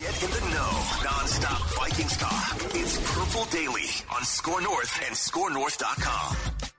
Get in the know, nonstop Vikings talk. It's Purple Daily on Score North and ScoreNorth.com.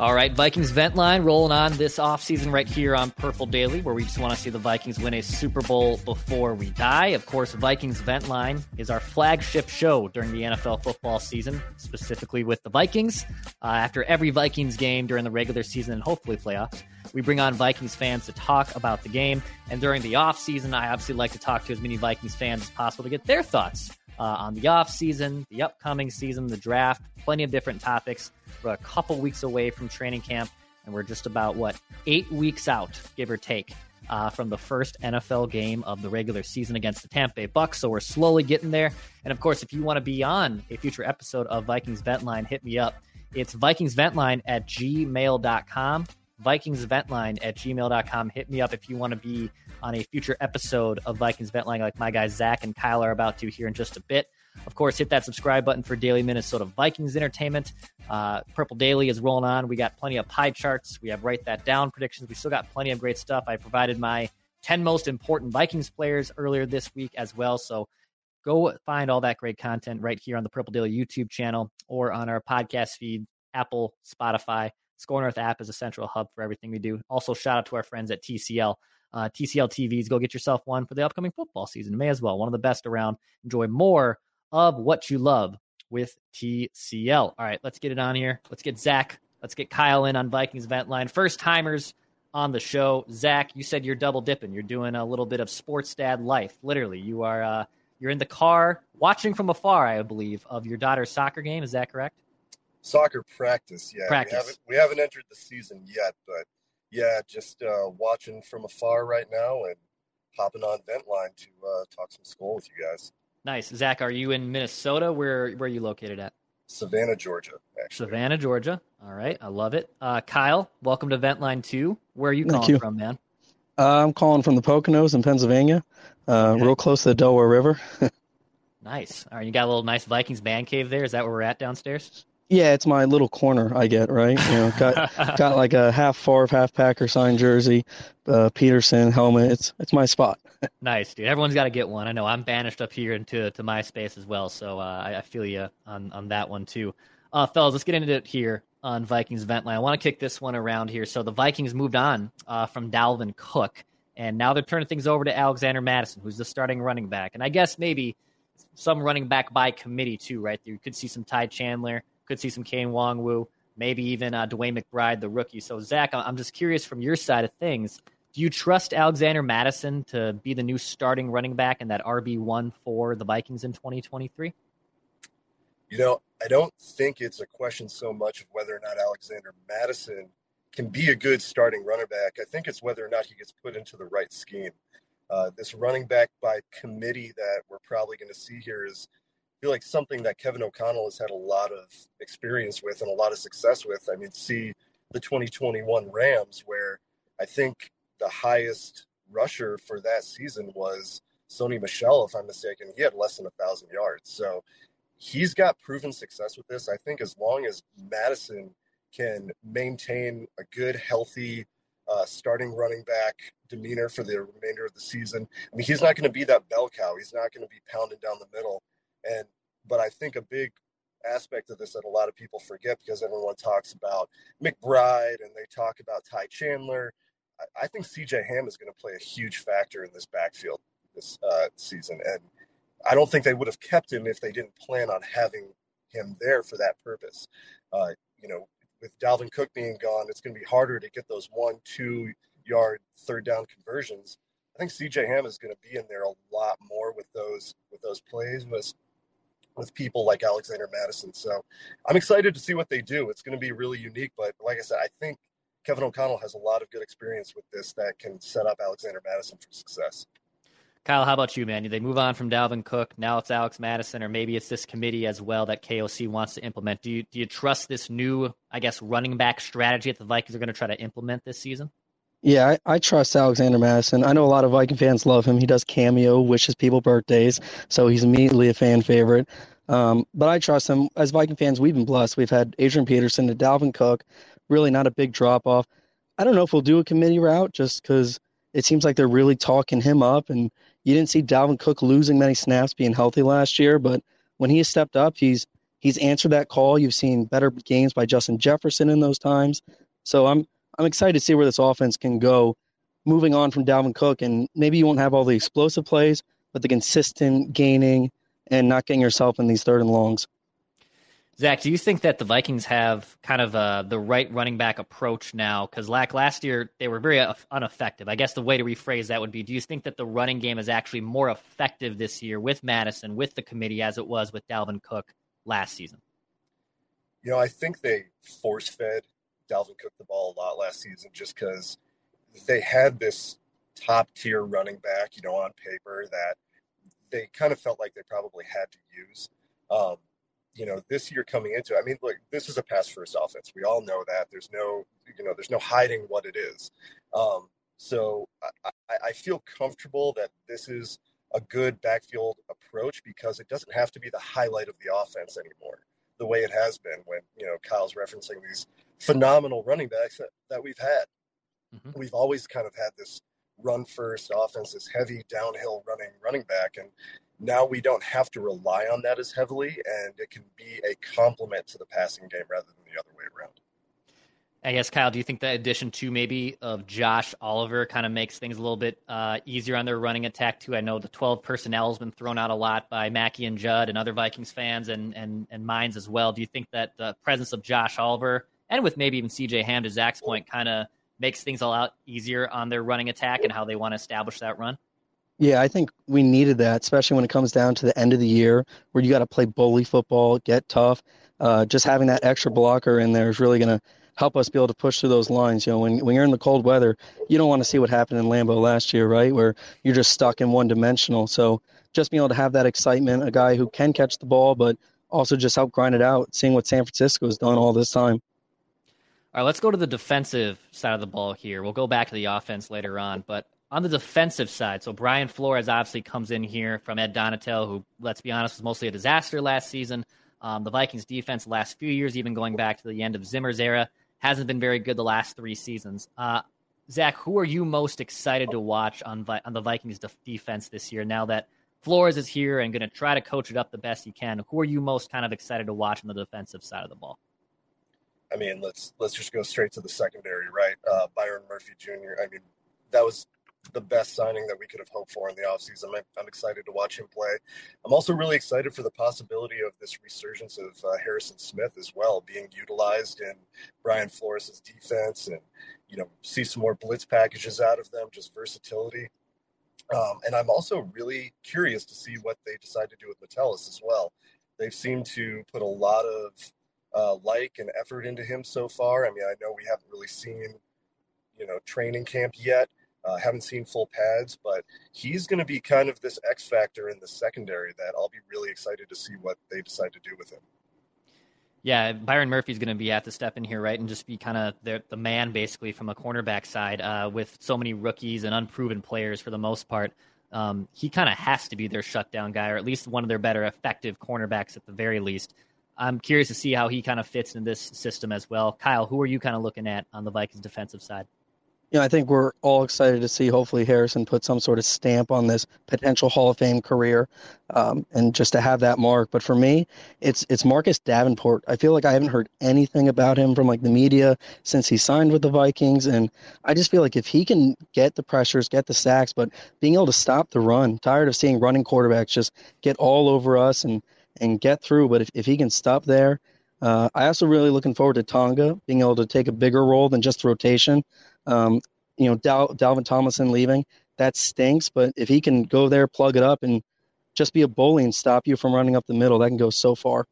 All right, Vikings vent line rolling on this offseason right here on Purple Daily, where we just want to see the Vikings win a Super Bowl before we die. Of course, Vikings vent line is our flagship show during the NFL football season, specifically with the Vikings. Uh, after every Vikings game during the regular season and hopefully playoffs, we bring on Vikings fans to talk about the game. And during the offseason, I obviously like to talk to as many Vikings fans as possible to get their thoughts uh, on the off season, the upcoming season, the draft, plenty of different topics. We're a couple weeks away from training camp, and we're just about what eight weeks out, give or take, uh, from the first NFL game of the regular season against the Tampa Bay Bucks. So we're slowly getting there. And of course, if you want to be on a future episode of Vikings Vent Line, hit me up. It's VikingsVentLine at gmail.com. VikingsVentLine at gmail.com. Hit me up if you want to be on a future episode of Vikings Ventline, like my guys Zach and Kyle are about to here in just a bit. Of course, hit that subscribe button for daily Minnesota Vikings entertainment. Uh, Purple Daily is rolling on. We got plenty of pie charts. We have write that down predictions. We still got plenty of great stuff. I provided my 10 most important Vikings players earlier this week as well. So go find all that great content right here on the Purple Daily YouTube channel or on our podcast feed, Apple, Spotify. Score North app is a central hub for everything we do. Also, shout out to our friends at TCL. Uh, TCL TVs, go get yourself one for the upcoming football season. May as well. One of the best around. Enjoy more of what you love with TCL. All right, let's get it on here. Let's get Zach. Let's get Kyle in on Vikings Vent Line. First timers on the show. Zach, you said you're double dipping. You're doing a little bit of sports dad life. Literally, you are. Uh, you're in the car watching from afar, I believe, of your daughter's soccer game. Is that correct? Soccer practice, yeah. Practice. We haven't we haven't entered the season yet, but yeah, just uh, watching from afar right now and hopping on Ventline to uh, talk some Skol with you guys. Nice, Zach. Are you in Minnesota? Where where are you located at? Savannah, Georgia. Actually, Savannah, Georgia. All right, I love it. Uh, Kyle, welcome to Ventline Two. Where are you calling you. from, man? Uh, I'm calling from the Poconos in Pennsylvania, uh, Okay. real close to the Delaware River. Nice. All right, you got a little nice Vikings band cave there. Is that where we're at downstairs? Yeah, it's my little corner I get, right? You know, got got like a half Favre, half Packer signed jersey, uh, Peterson helmet. It's it's my spot. Nice, dude. Everyone's got to get one. I know I'm banished up here into to my space as well, so uh, I, I feel you on on that one too. Uh, fellas, let's get into it here on Vikings Vent Line. I want to kick this one around here. So the Vikings moved on uh, from Dalvin Cook, and now they're turning things over to Alexander Mattison, who's the starting running back. And I guess maybe some running back by committee too, right? You could see some Ty Chandler, could see some Kene Nwangwu, maybe even uh, DeWayne McBride, the rookie. So Zach, I'm just curious from your side of things. Do you trust Alexander Mattison to be the new starting running back and that RB one for the Vikings in 2023? you know, I don't think it's a question so much of whether or not Alexander Mattison can be a good starting running back. I think it's whether or not he gets put into the right scheme. Uh, this running back by committee that we're probably going to see here is feel like something that Kevin O'Connell has had a lot of experience with and a lot of success with. I mean, see the 2021 Rams, where I think the highest rusher for that season was Sony Michel, if I'm mistaken. He had less than a thousand yards. So he's got proven success with this. I think as long as Mattison can maintain a good, healthy uh, starting running back demeanor for the remainder of the season. I mean, he's not going to be that bell cow. He's not going to be pounding down the middle. And but I think a big aspect of this that a lot of people forget because everyone talks about McBride and they talk about Ty Chandler. I, I think CJ Ham is going to play a huge factor in this backfield this uh, season, and I don't think they would have kept him if they didn't plan on having him there for that purpose. Uh, you know, with Dalvin Cook being gone, it's going to be harder to get those one, two yard third down conversions. I think CJ Ham is going to be in there a lot more with those with those plays with with people like Alexander Mattison. So I'm excited to see what they do. It's going to be really unique, but like I said, I think Kevin O'Connell has a lot of good experience with this that can set up Alexander Mattison for success. Kyle, how about you, man? They move on from Dalvin Cook. Now it's Alex Mattison, or maybe it's this committee as well that KOC wants to implement. Do you do you trust this new, I guess, running back strategy that the Vikings are going to try to implement this season? Yeah, I, I, trust Alexander Mattison. I know a lot of Viking fans love him. He does cameo, wishes people birthdays, so he's immediately a fan favorite. Um, but I trust him. As Viking fans, we've been blessed. We've had Adrian Peterson to Dalvin Cook, really not a big drop off. I don't know if we'll do a committee route just because it seems like they're really talking him up. And you didn't see Dalvin Cook losing many snaps being healthy last year, but when he has stepped up, he's he's answered that call. You've seen better games by Justin Jefferson in those times. So I'm I'm excited to see where this offense can go moving on from Dalvin Cook. And maybe you won't have all the explosive plays, but the consistent gaining and not getting yourself in these third and longs. Zach, do you think that the Vikings have kind of uh, the right running back approach now? Because like last year, they were very ineffective. I guess the way to rephrase that would be: Do you think that the running game is actually more effective this year with Mattison, with the committee, as it was with Dalvin Cook last season? You know, I think they force fed Dalvin Cook the ball a lot last season just because they had this top tier running back, you know, on paper that they kind of felt like they probably had to use. Um, you know, this year coming into, I mean, look, this is a pass first offense. We all know that. There's no, you know, there's no hiding what it is. Um, so I, I feel comfortable that this is a good backfield approach because it doesn't have to be the highlight of the offense anymore, the way it has been when, you know, Kyle's referencing these phenomenal running backs that, that we've had. Mm-hmm. We've always kind of had this run first offense, this heavy downhill running running back. And now we don't have to rely on that as heavily, and it can be a complement to the passing game rather than the other way around. I guess Kyle, do you think the addition to maybe of Josh Oliver kind of makes things a little bit uh, easier on their running attack too? I know the twelve personnel has been thrown out a lot by Mackey and Judd and other Vikings fans and and and minds as well. Do you think that the presence of Josh Oliver and with maybe even CJ Ham to Zach's point kind of makes things a lot easier on their running attack and how they want to establish that run? Yeah, I think we needed that, especially when it comes down to the end of the year where you got to play bully football, get tough. Uh, just having that extra blocker in there is really going to help us be able to push through those lines. You know, when when you're in the cold weather, you don't want to see what happened in Lambeau last year, right? Where you're just stuck in one dimensional. So just being able to have that excitement, a guy who can catch the ball, but also just help grind it out, seeing what San Francisco has done all this time. All right, let's go to the defensive side of the ball here. We'll go back to the offense later on, but on the defensive side, so Brian Flores obviously comes in here from Ed Donatell, who, let's be honest, was mostly a disaster last season. Um, the Vikings defense last few years, even going back to the end of Zimmer's era, hasn't been very good the last three seasons. Uh, Zach, who are you most excited to watch on on the Vikings def- defense this year? Now that Flores is here and going to try to coach it up the best he can, who are you most kind of excited to watch on the defensive side of the ball? I mean, let's let's just go straight to the secondary, right? Uh, Byron Murphy Jr. I mean, that was the best signing that we could have hoped for in the offseason. I'm, I'm excited to watch him play. I'm also really excited for the possibility of this resurgence of uh, Harrison Smith as well, being utilized in Brian Flores' defense and, you know, see some more blitz packages out of them, just versatility. Um, and I'm also really curious to see what they decide to do with Metellus as well. They've seemed to put a lot of uh, like and effort into him so far. I mean, I know we haven't really seen, you know, training camp yet, uh, haven't seen full pads, but he's going to be kind of this X factor in the secondary that I'll be really excited to see what they decide to do with him. Yeah, Byron Murphy's going to be at the step in here, right, and just be kind of the, the man basically from a cornerback side uh, with so many rookies and unproven players for the most part. Um, he kind of has to be their shutdown guy, or at least one of their better effective cornerbacks at the very least. I'm curious to see how he kind of fits in this system as well. Kyle, who are you kind of looking at on the Vikings defensive side? know, I think we're all excited to see hopefully Harrison put some sort of stamp on this potential Hall of Fame career, um, and just to have that mark. But for me, it's it's Marcus Davenport. I feel like I haven't heard anything about him from like the media since he signed with the Vikings, and I just feel like if he can get the pressures, get the sacks, but being able to stop the run, tired of seeing running quarterbacks just get all over us and and get through. But if if he can stop there. Uh, I also really looking forward to Tonga being able to take a bigger role than just rotation. Um, you know, Dal- Dalvin Tomlinson leaving, that stinks. But if he can go there, plug it up, and just be a bully and stop you from running up the middle, that can go so far.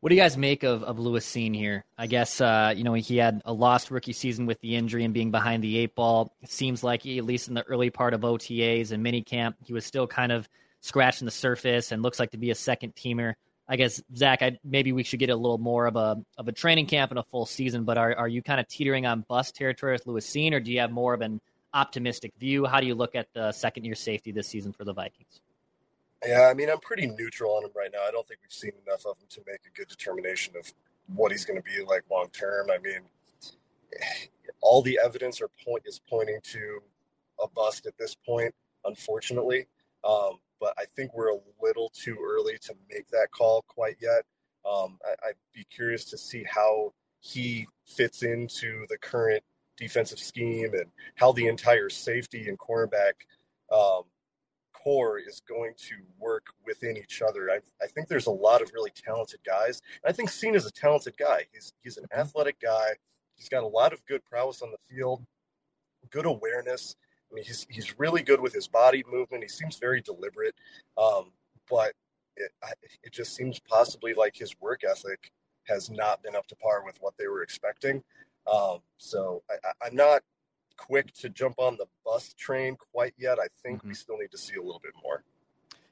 What do you guys make of, of Lewis Cine here? I guess, uh, you know, he had a lost rookie season with the injury and being behind the eight ball. It seems like, he, at least in the early part of OTAs and minicamp, he was still kind of scratching the surface and looks like to be a second teamer. I guess, Zach, I, maybe we should get a little more of a of a training camp and a full season, but are, are you kind of teetering on bust territory with Lewis Cine, or do you have more of an optimistic view? How do you look at the second year safety this season for the Vikings? Yeah, I mean, I'm pretty neutral on him right now. I don't think we've seen enough of him to make a good determination of what he's going to be like long term. I mean, all the evidence or point is pointing to a bust at this point, unfortunately. Um, but I think we're a little too early to make that call quite yet. Um, I, would be curious to see how he fits into the current defensive scheme and how the entire safety and cornerback um, core is going to work within each other. I, I, think there's a lot of really talented guys. I think Cine is a talented guy. He's he's an mm-hmm. athletic guy. He's got a lot of good prowess on the field, good awareness. I mean, he's he's really good with his body movement. He seems very deliberate, um, but it it just seems possibly like his work ethic has not been up to par with what they were expecting. Um, so I, I'm not quick to jump on the bus train quite yet. I think mm-hmm. we still need to see a little bit more.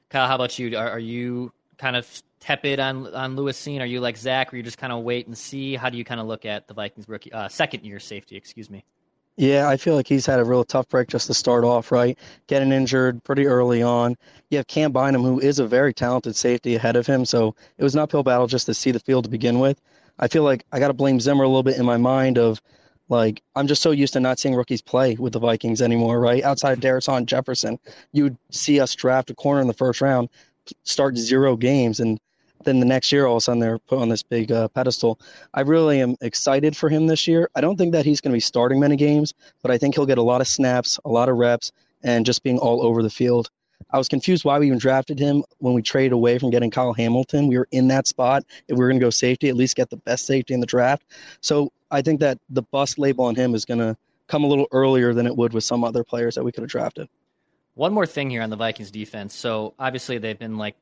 Kyle, how about you? Are, are you kind of tepid on on Lewis Cine? Are you like Zach, or you just kind of wait and see? How do you kind of look at the Vikings rookie uh, second year safety? Excuse me. Yeah, I feel like he's had a real tough break just to start off, right? Getting injured pretty early on. You have Cam Bynum, who is a very talented safety ahead of him, so it was an uphill battle just to see the field to begin with. I feel like I got to blame Zimmer a little bit in my mind of like I'm just so used to not seeing rookies play with the Vikings anymore, right? Outside of Darrison Jefferson, you'd see us draft a corner in the first round, start zero games, and then the next year all of a sudden they're put on this big uh, pedestal. I really am excited for him this year. I don't think that he's going to be starting many games, but I think he'll get a lot of snaps, a lot of reps, and just being all over the field. I was confused why we even drafted him when we traded away from getting Kyle Hamilton. We were in that spot. If we were going to go safety, at least get the best safety in the draft. So I think that the bust label on him is going to come a little earlier than it would with some other players that we could have drafted. One more thing here on the Vikings defense. So obviously they've been like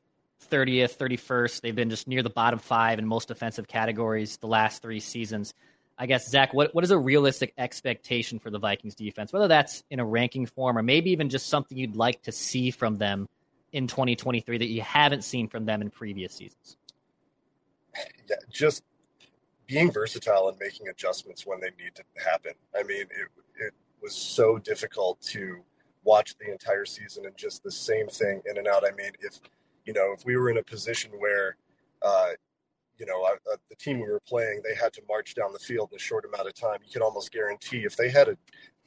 30th, 31st. They've been just near the bottom five in most defensive categories the last three seasons. I guess Zach, what what is a realistic expectation for the Vikings defense? Whether that's in a ranking form or maybe even just something you'd like to see from them in 2023 that you haven't seen from them in previous seasons. Yeah, just being versatile and making adjustments when they need to happen. I mean, it it was so difficult to watch the entire season and just the same thing in and out. I mean, if you know, if we were in a position where uh, you know, uh, the team we were playing, they had to march down the field in a short amount of time. You could almost guarantee if they had a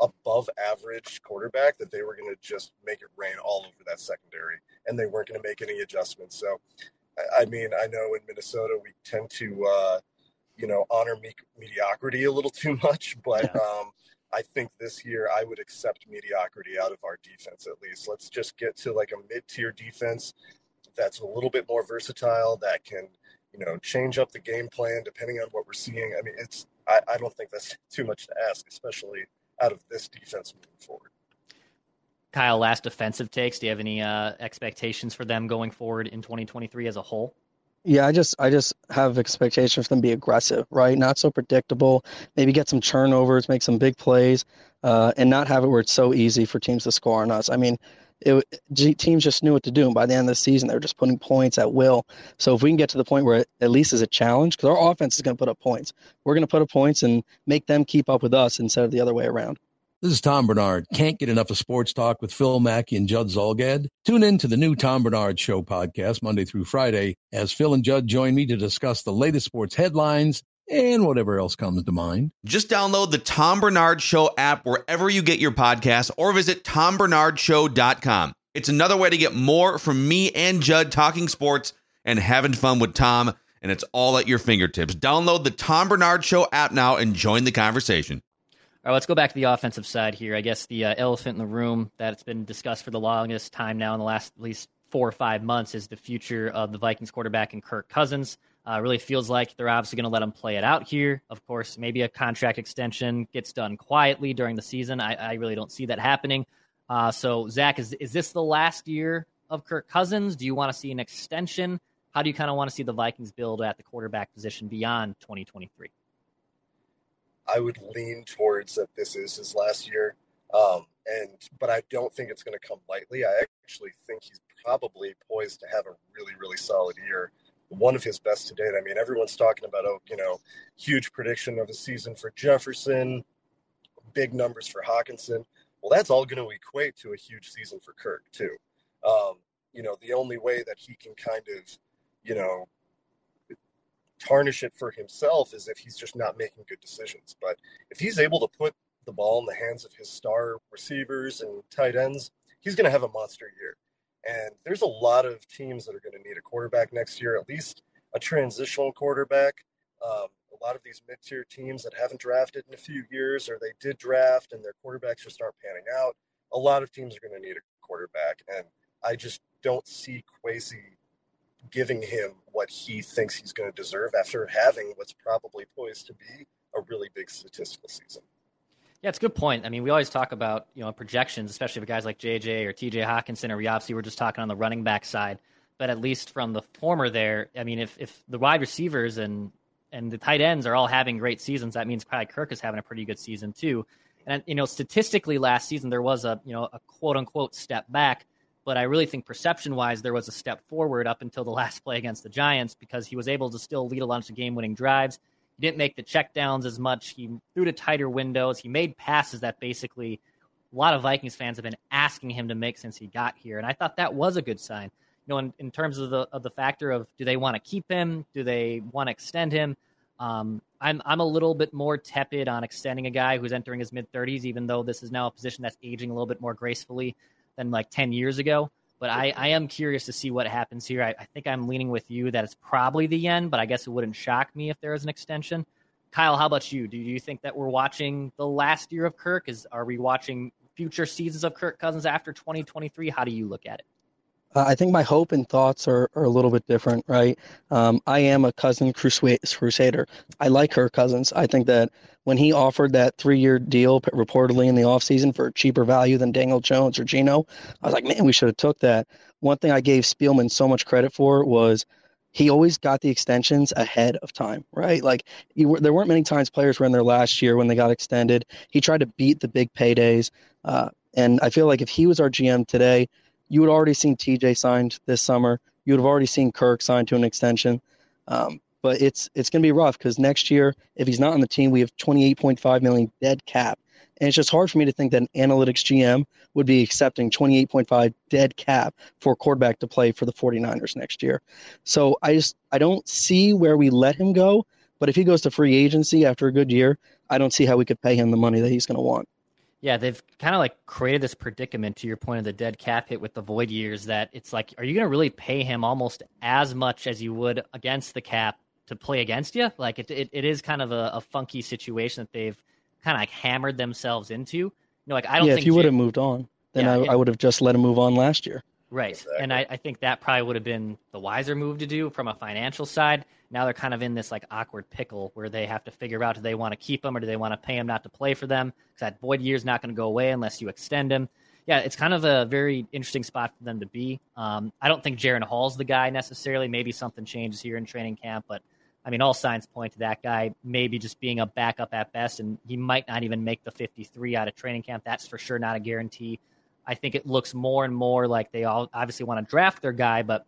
above average quarterback that they were going to just make it rain all over that secondary and they weren't going to make any adjustments. So, I mean, I know in Minnesota we tend to, uh, you know, honor me- mediocrity a little too much, but yeah. um, I think this year I would accept mediocrity out of our defense at least. Let's just get to like a mid tier defense that's a little bit more versatile that can – you know, change up the game plan depending on what we're seeing. I mean, it's I, I don't think that's too much to ask, especially out of this defense moving forward. Kyle, last defensive takes. Do you have any uh, expectations for them going forward in 2023 as a whole? Yeah, I just I just have expectations for them to be aggressive, right? Not so predictable. Maybe get some turnovers, make some big plays, uh, and not have it where it's so easy for teams to score on us. I mean, it, teams just knew what to do. And by the end of the season, they're just putting points at will. So if we can get to the point where it at least is a challenge, because our offense is going to put up points, we're going to put up points and make them keep up with us instead of the other way around. This is Tom Barnard. Can't get enough of sports talk with Phil Mackey and Judd Zulgad? Tune in to the new Tom Barnard Show podcast Monday through Friday as Phil and Judd join me to discuss the latest sports headlines and whatever else comes to mind. Just download the Tom Barnard Show app wherever you get your podcasts or visit tombarnardshow.com. It's another way to get more from me and Judd talking sports and having fun with Tom, and it's all at your fingertips. Download the Tom Barnard Show app now and join the conversation. All right, let's go back to the offensive side here. I guess the uh, elephant in the room that's been discussed for the longest time now in the last at least four or five months is the future of the Vikings quarterback and Kirk Cousins. Uh, really feels like they're obviously going to let him play it out here. Of course, maybe a contract extension gets done quietly during the season. I, I really don't see that happening. Uh, so, Zach, is is this the last year of Kirk Cousins? Do you want to see an extension? How do you kind of want to see the Vikings build at the quarterback position beyond 2023? I would lean towards that this is his last year. Um, and but I don't think it's going to come lightly. I actually think he's probably poised to have a really, really solid year. One of his best to date. I mean, everyone's talking about, oh, you know, huge prediction of a season for Jefferson, big numbers for Hockenson. Well, that's all going to equate to a huge season for Kirk, too. Um, you know, the only way that he can kind of, you know, tarnish it for himself is if he's just not making good decisions. But if he's able to put the ball in the hands of his star receivers and tight ends, he's going to have a monster year. And there's a lot of teams that are going to need a quarterback next year, at least a transitional quarterback. Um, a lot of these mid-tier teams that haven't drafted in a few years, or they did draft and their quarterbacks just aren't panning out. A lot of teams are going to need a quarterback, and I just don't see Kwesi giving him what he thinks he's going to deserve after having what's probably poised to be a really big statistical season. Yeah, it's a good point. I mean, we always talk about you know projections, especially for guys like JJ or TJ Hockenson or obviously were just talking on the running back side. But at least from the former, there, I mean, if if the wide receivers and and the tight ends are all having great seasons, that means probably Kirk is having a pretty good season too. And you know, statistically, last season there was a you know a quote unquote step back, but I really think perception wise there was a step forward up until the last play against the Giants because he was able to still lead a bunch of game winning drives. He didn't make the checkdowns as much. He threw to tighter windows. He made passes that basically a lot of Vikings fans have been asking him to make since he got here, and I thought that was a good sign. You know, in, in terms of the of the factor of do they want to keep him, do they want to extend him? Um, I'm I'm a little bit more tepid on extending a guy who's entering his mid 30s, even though this is now a position that's aging a little bit more gracefully than like 10 years ago. But I, I am curious to see what happens here. I, I, think I'm leaning with you that it's probably the end, but I guess it wouldn't shock me if there is an extension. Kyle, how about you? Do you think that we're watching the last year of Kirk? Is are we watching future seasons of Kirk Cousins after 2023? How do you look at it? Uh, I think my hope and thoughts are, are a little bit different, right? Um, I am a cousin crusader. I like her Cousins. I think that when he offered that three year deal reportedly in the offseason for cheaper value than Daniel Jones or Geno, I was like, man, we should have took that. One thing I gave Spielman so much credit for was he always got the extensions ahead of time, right? Like were, there weren't many times players were in there last year when they got extended. He tried to beat the big paydays. Uh, and I feel like if he was our GM today, you would already seen TJ signed this summer. You would have already seen Kirk signed to an extension. Um, but it's it's going to be rough because next year, if he's not on the team, we have 28.5 million dead cap, and it's just hard for me to think that an analytics GM would be accepting 28.5 dead cap for a quarterback to play for the 49ers next year. So I just I don't see where we let him go. But if he goes to free agency after a good year, I don't see how we could pay him the money that he's going to want. Yeah, they've kind of like created this predicament to your point of the dead cap hit with the void years that it's like, are you going to really pay him almost as much as you would against the cap to play against you? Like it, it, it is kind of a, a funky situation that they've kind of like hammered themselves into. You know, like I don't yeah, think if you would have moved on, then yeah, I, I would have just let him move on last year. Right. Exactly. And I, I think that probably would have been the wiser move to do from a financial side. Now they're kind of in this like awkward pickle where they have to figure out do they want to keep him or do they want to pay him not to play for them? Because that void year is not going to go away unless you extend him. Yeah, it's kind of a very interesting spot for them to be. Um, I don't think Jaren Hall's the guy necessarily. Maybe something changes here in training camp, but I mean, all signs point to that guy maybe just being a backup at best, and he might not even make the 53 out of training camp. That's for sure not a guarantee. I think it looks more and more like they all obviously want to draft their guy, but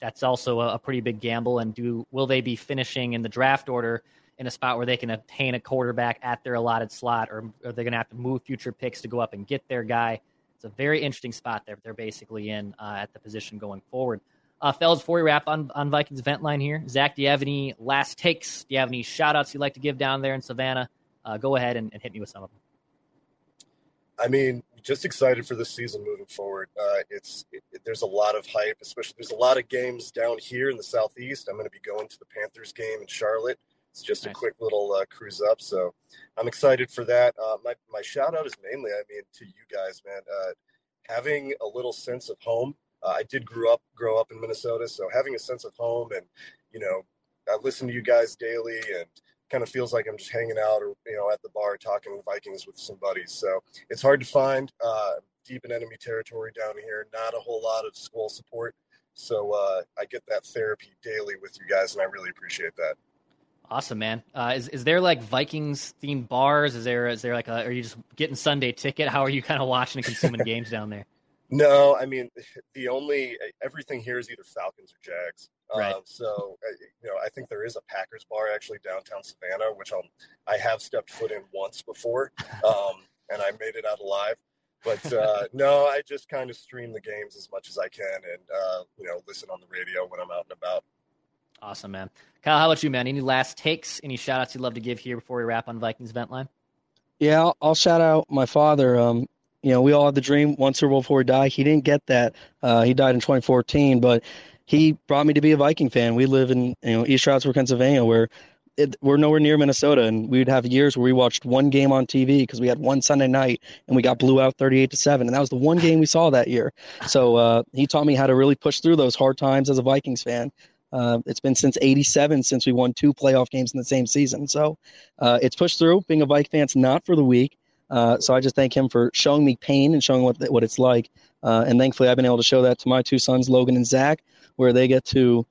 that's also a, a, pretty big gamble. And do will they be finishing in the draft order in a spot where they can obtain a quarterback at their allotted slot, or are they going to have to move future picks to go up and get their guy? It's a very interesting spot there. They're basically in uh, at the position going forward. Uh, fellas, before we wrap on, on Vikings vent line here, Zach, do you have any last takes? Do you have any shout outs you'd like to give down there in Savannah? Uh, go ahead and, and hit me with some of them. I mean, just excited for this season moving forward. Uh, it's it, it, there's a lot of hype, especially there's a lot of games down here in the southeast. I'm going to be going to the Panthers game in Charlotte. It's just nice. a quick little uh, cruise up, so I'm excited for that. Uh, my my shout out is mainly, I mean, to you guys, man. Uh, having a little sense of home. Uh, I did grow up grow up in Minnesota, so having a sense of home, and you know, I listen to you guys daily, and kind of feels like I'm just hanging out or you know at the bar talking Vikings with some buddies. So it's hard to find uh, deep in enemy territory down here. Not a whole lot of Skol support. So uh, I get that therapy daily with you guys, and I really appreciate that. Awesome, man. Uh, is is there like Vikings themed bars? Is there is there like a? Are you just getting Sunday ticket? How are you kind of watching and consuming games down there? No, I mean the only everything here is either Falcons or Jags. Right. Um, so you know, I think there is a Packers bar actually downtown Savannah, which I'll, I have stepped foot in once before, um, and I made it out alive. But uh, no, I just kind of stream the games as much as I can, and uh, you know, listen on the radio when I'm out and about. Awesome, man. Kyle, how about you, man? Any last takes? Any shout outs you'd love to give here before we wrap on Vikings Vent Line? Yeah, I'll, I'll shout out my father. Um, you know, we all had the dream one Super Bowl before he died. He didn't get that. Uh, he died in 2014, but he brought me to be a Viking fan. We live in you know East Stroudsburg, Pennsylvania, where it, we're nowhere near Minnesota, and we would have years where we watched one game on TV because we had one Sunday night and we got blew out 38 to seven, and that was the one game we saw that year. So uh, he taught me how to really push through those hard times as a Vikings fan. Uh, it's been since '87 since we won two playoff games in the same season. So uh, it's pushed through. Being a Viking fan's not for the weak. Uh, so I just thank him for showing me pain and showing what what it's like. Uh, and thankfully, I've been able to show that to my two sons, Logan and Zach, where they get to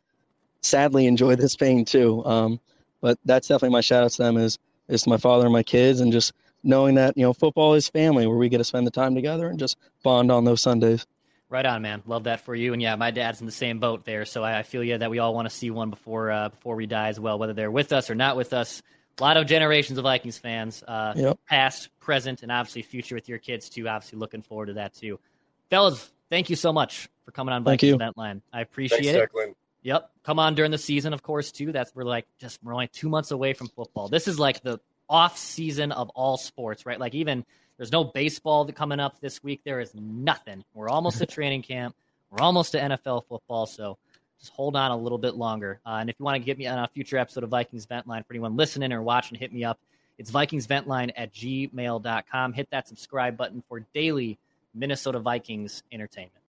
sadly enjoy this pain too. Um, but that's definitely my shout out to them is is my father and my kids, and just knowing that you know football is family, where we get to spend the time together and just bond on those Sundays. Right on, man. Love that for you. And yeah, my dad's in the same boat there, so I, I feel you that we all want to see one before uh, before we die as well, whether they're with us or not with us. A lot of generations of Vikings fans, uh, Yep. past, present, and obviously future with your kids too. Obviously, looking forward to that too. Fellas, thank you so much for coming on Thank Vikings you. Event Line. I appreciate Thanks, it. Declan. Yep. Come on during the season, of course, too. That's we're like just we're only two months away from football. This is like the off season of all sports, right? Like even there's no baseball coming up this week. There is nothing. We're almost at training camp. We're almost to NFL football. So just hold on a little bit longer. Uh, and if you want to get me on a future episode of Vikings Vent Line for anyone listening or watching, hit me up. It's VikingsVentLine at gmail.com. Hit that subscribe button for daily Minnesota Vikings entertainment.